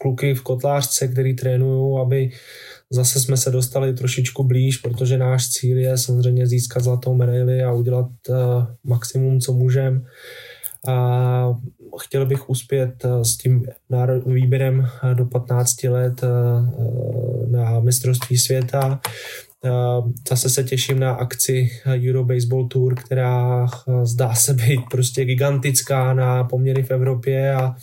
kluky v kotlářce, který trénují, aby zase jsme se dostali trošičku blíž, protože náš cíl je samozřejmě získat zlatou medaili a udělat uh, maximum, co můžeme. A chtěl bych uspět uh, s tím výběrem uh, do 15 let na mistrovství světa. Zase se těším na akci Euro Baseball Tour, která zdá se být prostě gigantická na poměry v Evropě a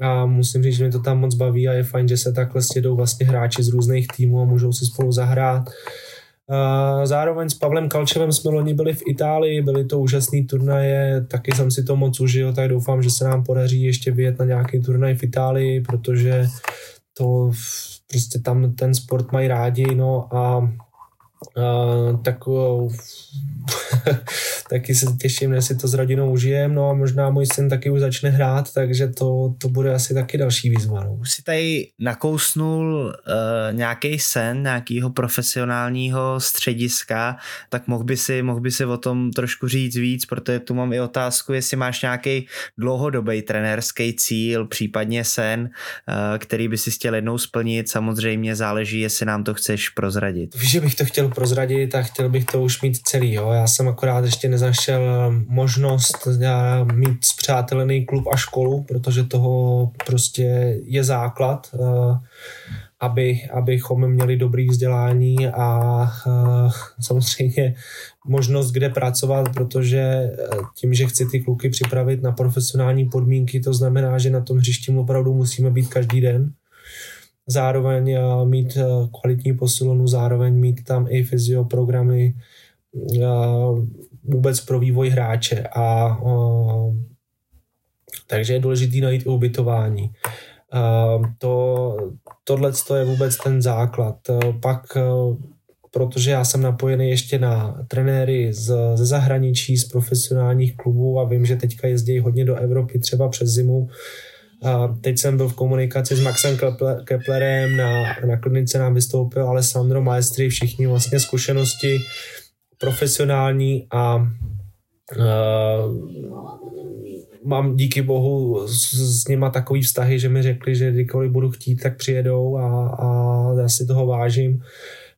a musím říct, že mě to tam moc baví a je fajn, že se takhle stědou vlastně hráči z různých týmů a můžou si spolu zahrát. Zároveň s Pavlem Kalčevem jsme loni byli v Itálii, byly to úžasné turnaje, taky jsem si to moc užil, tak doufám, že se nám podaří ještě vyjet na nějaký turnaj v Itálii, protože to prostě tam ten sport mají rádi, no a Uh, tak uh, taky se těším, že si to s rodinou užijem, no a možná můj syn taky už začne hrát, takže to, to bude asi taky další výzva. No. Už si tady nakousnul uh, nějaký sen nějakého profesionálního střediska, tak mohl by, si, mohl by si o tom trošku říct víc, protože tu mám i otázku, jestli máš nějaký dlouhodobý trenérský cíl, případně sen, uh, který by si chtěl jednou splnit, samozřejmě záleží, jestli nám to chceš prozradit. Víš, že bych to chtěl prozradit a chtěl bych to už mít celý. Jo. Já jsem akorát ještě nezašel možnost mít zpřátelený klub a školu, protože toho prostě je základ, eh, aby, abychom měli dobrý vzdělání a eh, samozřejmě možnost, kde pracovat, protože eh, tím, že chci ty kluky připravit na profesionální podmínky, to znamená, že na tom hřišti opravdu musíme být každý den zároveň eh, mít eh, kvalitní posilovnu, zároveň mít tam i fyzioprogramy eh, vůbec pro vývoj hráče a takže je důležité najít i ubytování. To, tohle je vůbec ten základ. Pak protože já jsem napojený ještě na trenéry z, ze zahraničí, z profesionálních klubů a vím, že teďka jezdí hodně do Evropy třeba přes zimu, a teď jsem byl v komunikaci s Maxem Keplerem, na, na klinice nám vystoupil Alessandro Maestri, všichni vlastně zkušenosti profesionální a mám díky bohu s, s nima takový vztahy, že mi řekli, že kdykoliv budu chtít, tak přijedou a, a já si toho vážím.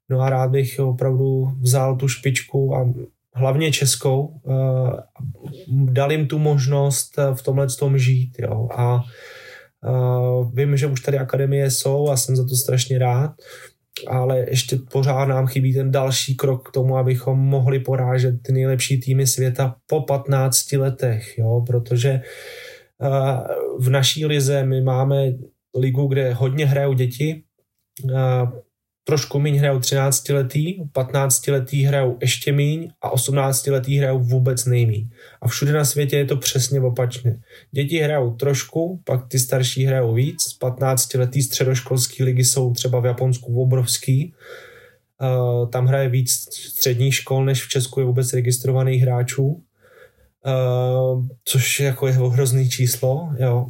No a rád bych opravdu vzal tu špičku a hlavně českou, uh, dal jim tu možnost v tomhle tom žít. Jo. A uh, vím, že už tady akademie jsou a jsem za to strašně rád, ale ještě pořád nám chybí ten další krok k tomu, abychom mohli porážet ty nejlepší týmy světa po 15 letech, jo, protože v naší lize my máme ligu, kde hodně hrajou děti, trošku míň hrajou 13 letý, 15 letý hrajou ještě míň a 18 letý hrajou vůbec nejmíň. A všude na světě je to přesně opačně. Děti hrajou trošku, pak ty starší hrajou víc, 15 letý středoškolský ligy jsou třeba v Japonsku obrovský, uh, tam hraje víc středních škol, než v Česku je vůbec registrovaných hráčů, uh, což jako je hrozný číslo, jo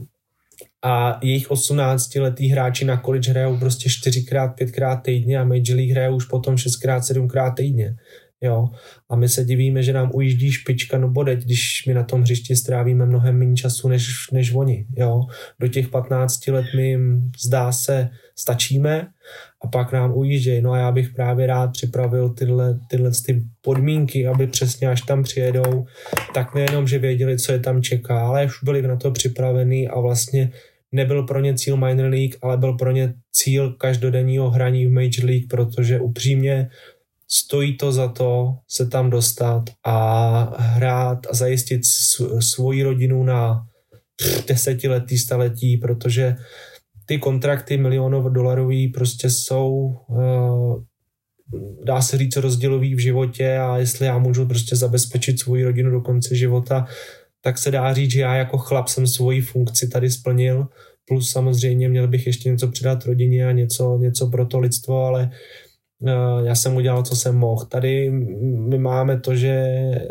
a jejich 18-letý hráči na college hrajou prostě 4x, 5x týdně a Major League hrajou už potom 6x, 7x týdně. Jo. A my se divíme, že nám ujíždí špička, no bodeť, když my na tom hřišti strávíme mnohem méně času než, než oni. Jo. Do těch 15 let my jim zdá se stačíme a pak nám ujíždějí. No a já bych právě rád připravil tyhle, tyhle ty podmínky, aby přesně až tam přijedou, tak nejenom, že věděli, co je tam čeká, ale už byli na to připravení a vlastně nebyl pro ně cíl minor league, ale byl pro ně cíl každodenního hraní v major league, protože upřímně stojí to za to se tam dostat a hrát a zajistit svoji rodinu na desetiletí, staletí, protože ty kontrakty milionov dolarový prostě jsou uh, dá se říct rozdělový v životě a jestli já můžu prostě zabezpečit svoji rodinu do konce života, tak se dá říct, že já jako chlap jsem svoji funkci tady splnil, plus samozřejmě měl bych ještě něco předat rodině a něco, něco pro to lidstvo, ale uh, já jsem udělal, co jsem mohl. Tady my máme to, že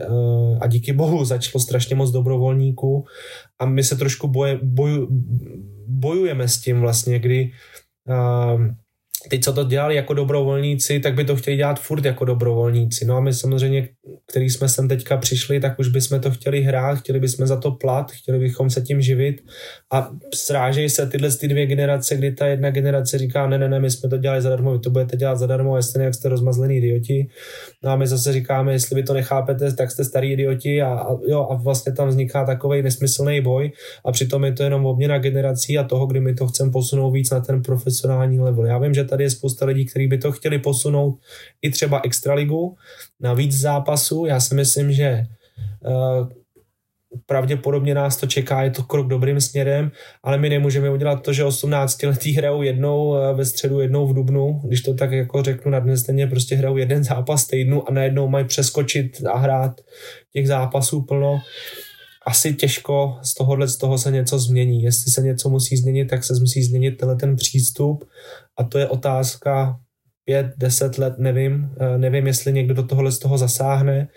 uh, a díky bohu začalo strašně moc dobrovolníků a my se trošku boje, boju, bojujeme s tím vlastně, kdy uh, ty, co to dělali jako dobrovolníci, tak by to chtěli dělat furt jako dobrovolníci. No a my samozřejmě, který jsme sem teďka přišli, tak už bychom to chtěli hrát, chtěli bychom za to plat, chtěli bychom se tím živit a srážejí se tyhle ty dvě generace, kdy ta jedna generace říká, ne, ne, ne, my jsme to dělali zadarmo, vy to budete dělat zadarmo, jestli jak jste rozmazlený idioti. No a my zase říkáme, jestli vy to nechápete, tak jste starý idioti a, a, jo, a vlastně tam vzniká takový nesmyslný boj a přitom je to jenom obměna generací a toho, kdy my to chceme posunout víc na ten profesionální level. Já vím, že tady je spousta lidí, kteří by to chtěli posunout i třeba extraligu na víc zápasů. Já si myslím, že uh, pravděpodobně nás to čeká, je to krok dobrým směrem, ale my nemůžeme udělat to, že 18 letý hrajou jednou eh, ve středu, jednou v Dubnu, když to tak jako řeknu na dnes denně, prostě hrajou jeden zápas týdnu a najednou mají přeskočit a hrát těch zápasů plno asi těžko z tohohle z toho se něco změní. Jestli se něco musí změnit, tak se musí změnit tenhle ten přístup a to je otázka pět, deset let, nevím. Eh, nevím, jestli někdo do tohohle z toho zasáhne.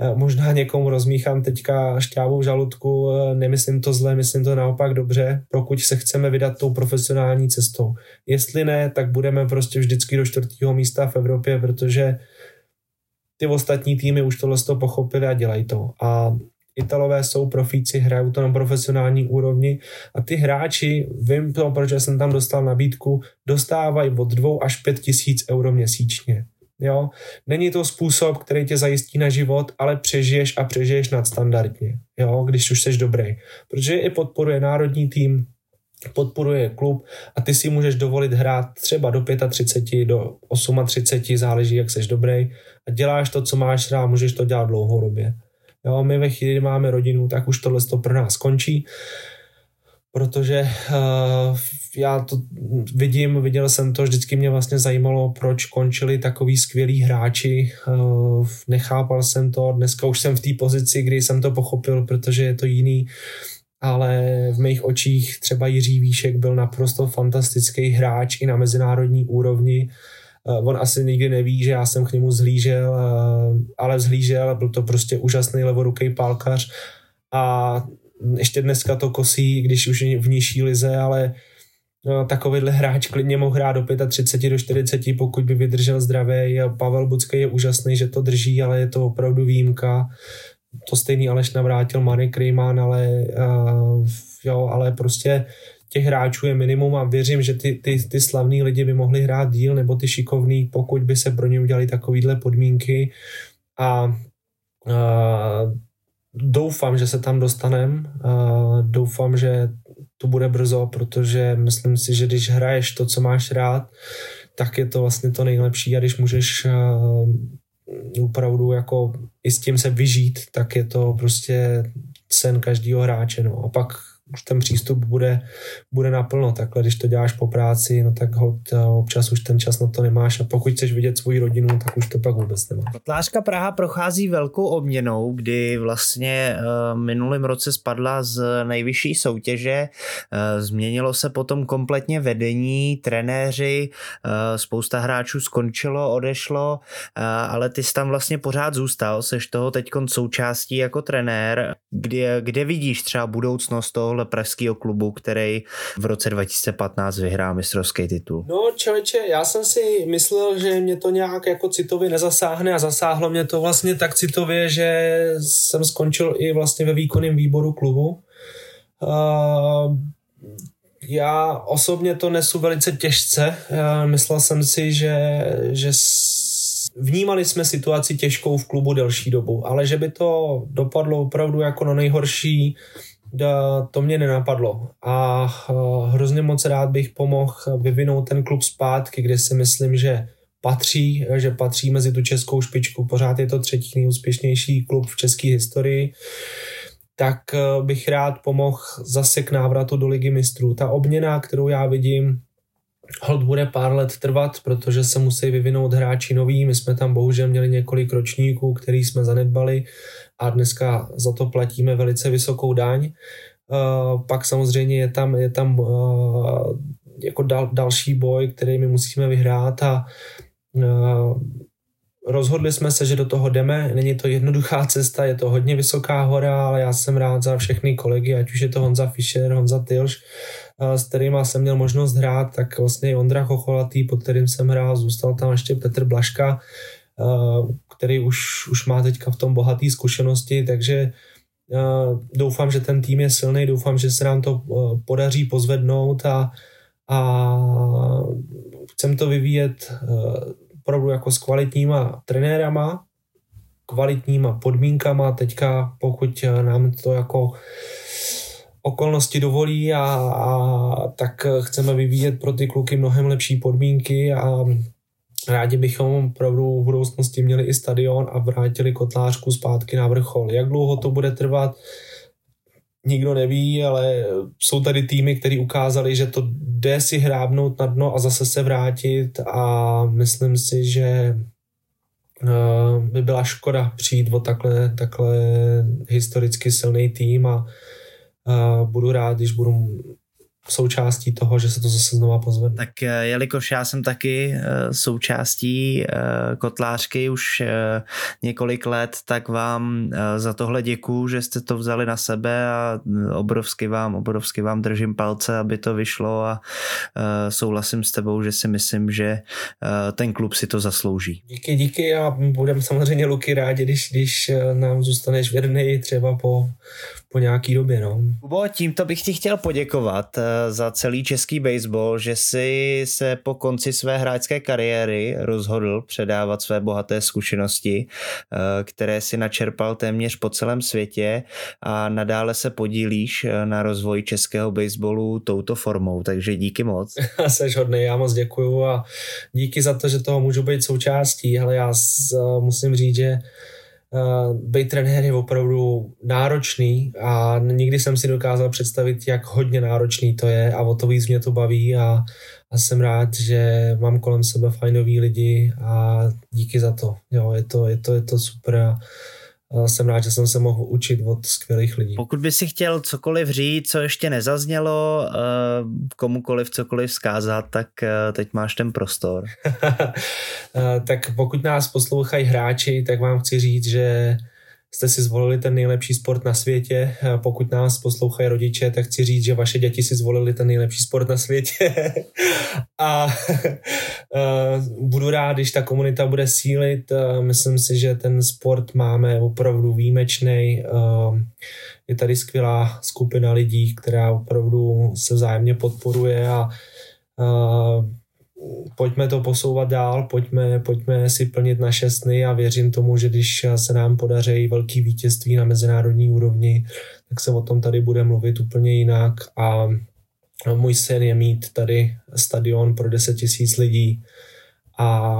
Eh, možná někomu rozmíchám teďka šťávu v žaludku, eh, nemyslím to zle, myslím to naopak dobře, pokud se chceme vydat tou profesionální cestou. Jestli ne, tak budeme prostě vždycky do čtvrtého místa v Evropě, protože ty ostatní týmy už tohle to pochopili a dělají to. A Italové jsou profíci, hrajou to na profesionální úrovni a ty hráči, vím to, proč jsem tam dostal nabídku, dostávají od 2 až 5 tisíc euro měsíčně. Jo? Není to způsob, který tě zajistí na život, ale přežiješ a přežiješ nadstandardně, jo? když už jsi dobrý. Protože i podporuje národní tým, podporuje klub a ty si můžeš dovolit hrát třeba do 35, do 38, záleží, jak jsi dobrý a děláš to, co máš rád, můžeš to dělat dlouhodobě. Jo, my ve chvíli, kdy máme rodinu, tak už tohle to pro nás končí, protože uh, já to vidím, viděl jsem to, vždycky mě vlastně zajímalo, proč končili takový skvělí hráči, uh, nechápal jsem to, dneska už jsem v té pozici, kdy jsem to pochopil, protože je to jiný, ale v mých očích třeba Jiří Výšek byl naprosto fantastický hráč i na mezinárodní úrovni, Eh, on asi nikdy neví, že já jsem k němu zhlížel, eh, ale zhlížel, byl to prostě úžasný levoruký pálkař a ještě dneska to kosí, když už v nižší lize, ale no, takovýhle hráč klidně mohl hrát do 35, do 40, pokud by vydržel zdravý. Pavel Bucký je úžasný, že to drží, ale je to opravdu výjimka. to stejný Aleš navrátil Marek Rejman, ale, uh, jo, ale prostě těch hráčů je minimum a věřím, že ty, ty, ty slavní lidi by mohli hrát díl, nebo ty šikovní, pokud by se pro ně udělali takovýhle podmínky a uh, doufám, že se tam dostanem, uh, doufám, že to bude brzo, protože myslím si, že když hraješ to, co máš rád, tak je to vlastně to nejlepší a když můžeš uh, opravdu jako i s tím se vyžít, tak je to prostě sen každého hráče. No. A pak už ten přístup bude, bude naplno. Takhle, když to děláš po práci, no tak hod, občas už ten čas na to nemáš a pokud chceš vidět svoji rodinu, tak už to pak vůbec nemá. Kotlářka Praha prochází velkou obměnou, kdy vlastně uh, minulým roce spadla z nejvyšší soutěže, uh, změnilo se potom kompletně vedení, trenéři, uh, spousta hráčů skončilo, odešlo, uh, ale ty jsi tam vlastně pořád zůstal, seš toho teď součástí jako trenér, kde, kde vidíš třeba budoucnost tohle tohohle pražského klubu, který v roce 2015 vyhrál mistrovský titul? No čověče, já jsem si myslel, že mě to nějak jako citově nezasáhne a zasáhlo mě to vlastně tak citově, že jsem skončil i vlastně ve výkonném výboru klubu. Uh, já osobně to nesu velice těžce. Já myslel jsem si, že, že vnímali jsme situaci těžkou v klubu delší dobu, ale že by to dopadlo opravdu jako na nejhorší to mě nenapadlo a hrozně moc rád bych pomohl vyvinout ten klub zpátky, kde si myslím, že patří, že patří mezi tu českou špičku. Pořád je to třetí nejúspěšnější klub v české historii tak bych rád pomohl zase k návratu do ligy mistrů. Ta obměna, kterou já vidím, hold bude pár let trvat, protože se musí vyvinout hráči noví. My jsme tam bohužel měli několik ročníků, který jsme zanedbali a dneska za to platíme velice vysokou daň. Uh, pak samozřejmě je tam, je tam uh, jako dal, další boj, který my musíme vyhrát a uh, rozhodli jsme se, že do toho jdeme. Není to jednoduchá cesta, je to hodně vysoká hora, ale já jsem rád za všechny kolegy, ať už je to Honza Fischer, Honza Tilš, s kterými jsem měl možnost hrát, tak vlastně Ondra Chocholatý, pod kterým jsem hrál, zůstal tam ještě Petr Blaška, který už, už má teďka v tom bohatý zkušenosti, takže doufám, že ten tým je silný, doufám, že se nám to podaří pozvednout a, a chcem to vyvíjet opravdu jako s kvalitníma trenérama, kvalitníma podmínkama. Teďka pokud nám to jako okolnosti dovolí a, a tak chceme vyvíjet pro ty kluky mnohem lepší podmínky a rádi bychom opravdu v budoucnosti měli i stadion a vrátili kotlářku zpátky na vrchol. Jak dlouho to bude trvat, nikdo neví, ale jsou tady týmy, které ukázali, že to jde si hrábnout na dno a zase se vrátit a myslím si, že eh, by byla škoda přijít o takhle, takhle historicky silný tým a budu rád, když budu součástí toho, že se to zase znova pozvedne. Tak eh, jelikož já jsem taky eh, součástí eh, kotlářky už několik let, tak vám za tohle děkuju, že jste to vzali na sebe a obrovsky vám, obrovsky vám držím palce, aby to vyšlo a souhlasím s tebou, že si myslím, že ten klub si to zaslouží. Díky, díky a budeme samozřejmě Luky rádi, když, když nám zůstaneš věrný třeba po, po nějaký době. No. Kubo, tímto bych ti chtěl poděkovat eh, za celý český baseball, že si se po konci své hráčské kariéry rozhodl předávat své bohaté zkušenosti, eh, které si načerpal téměř po celém světě a nadále se podílíš eh, na rozvoji českého baseballu touto formou, takže díky moc. Seš hodný, já moc děkuju a díky za to, že toho můžu být součástí. Hele, já musím říct, že uh, být trenér je opravdu náročný a nikdy jsem si dokázal představit, jak hodně náročný to je a o to víc mě to baví a, a jsem rád, že mám kolem sebe fajnový lidi a díky za to. Jo, je to, je to, je to super a jsem rád, že jsem se mohl učit od skvělých lidí. Pokud by si chtěl cokoliv říct, co ještě nezaznělo, eh, komukoliv cokoliv vzkázat, tak eh, teď máš ten prostor. Eh, tak pokud nás poslouchají hráči, tak vám chci říct, že jste si zvolili ten nejlepší sport na světě. Pokud nás poslouchají rodiče, tak chci říct, že vaše děti si zvolili ten nejlepší sport na světě. a budu rád, když ta komunita bude sílit. Myslím si, že ten sport máme opravdu výjimečný. Je tady skvělá skupina lidí, která opravdu se vzájemně podporuje a pojďme to posouvat dál, pojďme, pojďme si plnit naše sny a věřím tomu, že když se nám podaří velký vítězství na mezinárodní úrovni, tak se o tom tady bude mluvit úplně jinak a můj sen je mít tady stadion pro 10 tisíc lidí a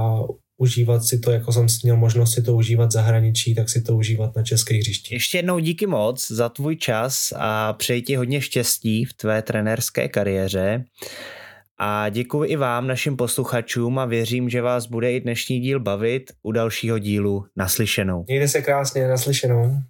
užívat si to, jako jsem měl možnost si to užívat v zahraničí, tak si to užívat na českých hřišti. Ještě jednou díky moc za tvůj čas a přeji ti hodně štěstí v tvé trenérské kariéře. A děkuji i vám, našim posluchačům a věřím, že vás bude i dnešní díl bavit u dalšího dílu naslyšenou. Mějte se krásně, naslyšenou.